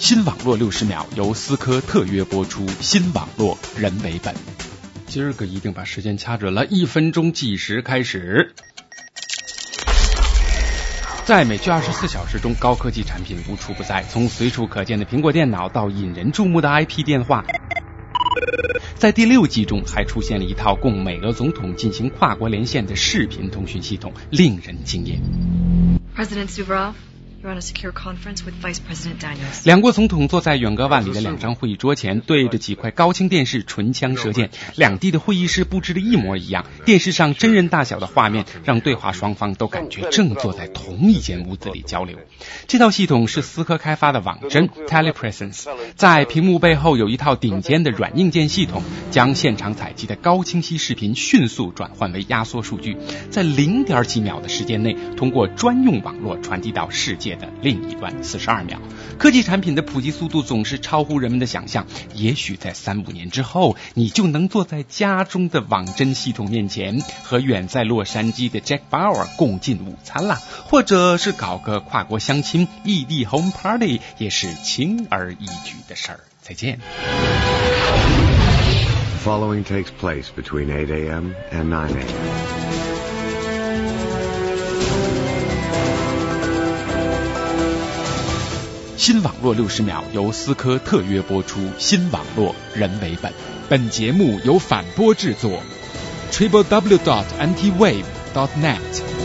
新网络六十秒由思科特约播出，新网络人为本。今儿个一定把时间掐准了，一分钟计时开始。在美剧二十四小时中，高科技产品无处不在，从随处可见的苹果电脑到引人注目的 IP 电话。在第六季中，还出现了一套供美俄总统进行跨国连线的视频通讯系统，令人惊艳。President Suvorov. 两国总统坐在远隔万里的两张会议桌前，对着几块高清电视唇枪舌剑。两地的会议室布置的一模一样，电视上真人大小的画面让对话双方都感觉正坐在同一间屋子里交流。这套系统是思科开发的网针 Telepresence，在屏幕背后有一套顶尖的软硬件系统，将现场采集的高清晰视频迅速转换为压缩数据，在零点几秒的时间内，通过专用网络传递到世界。的另一端四十二秒，科技产品的普及速度总是超乎人们的想象。也许在三五年之后，你就能坐在家中的网针系统面前，和远在洛杉矶的 Jack Bauer 共进午餐啦，或者是搞个跨国相亲异地 home party，也是轻而易举的事儿。再见。Following takes place between 8 a.m. and 9 a.m. 新网络六十秒由思科特约播出，新网络人为本。本节目由反播制作，triple w dot antiwave dot net。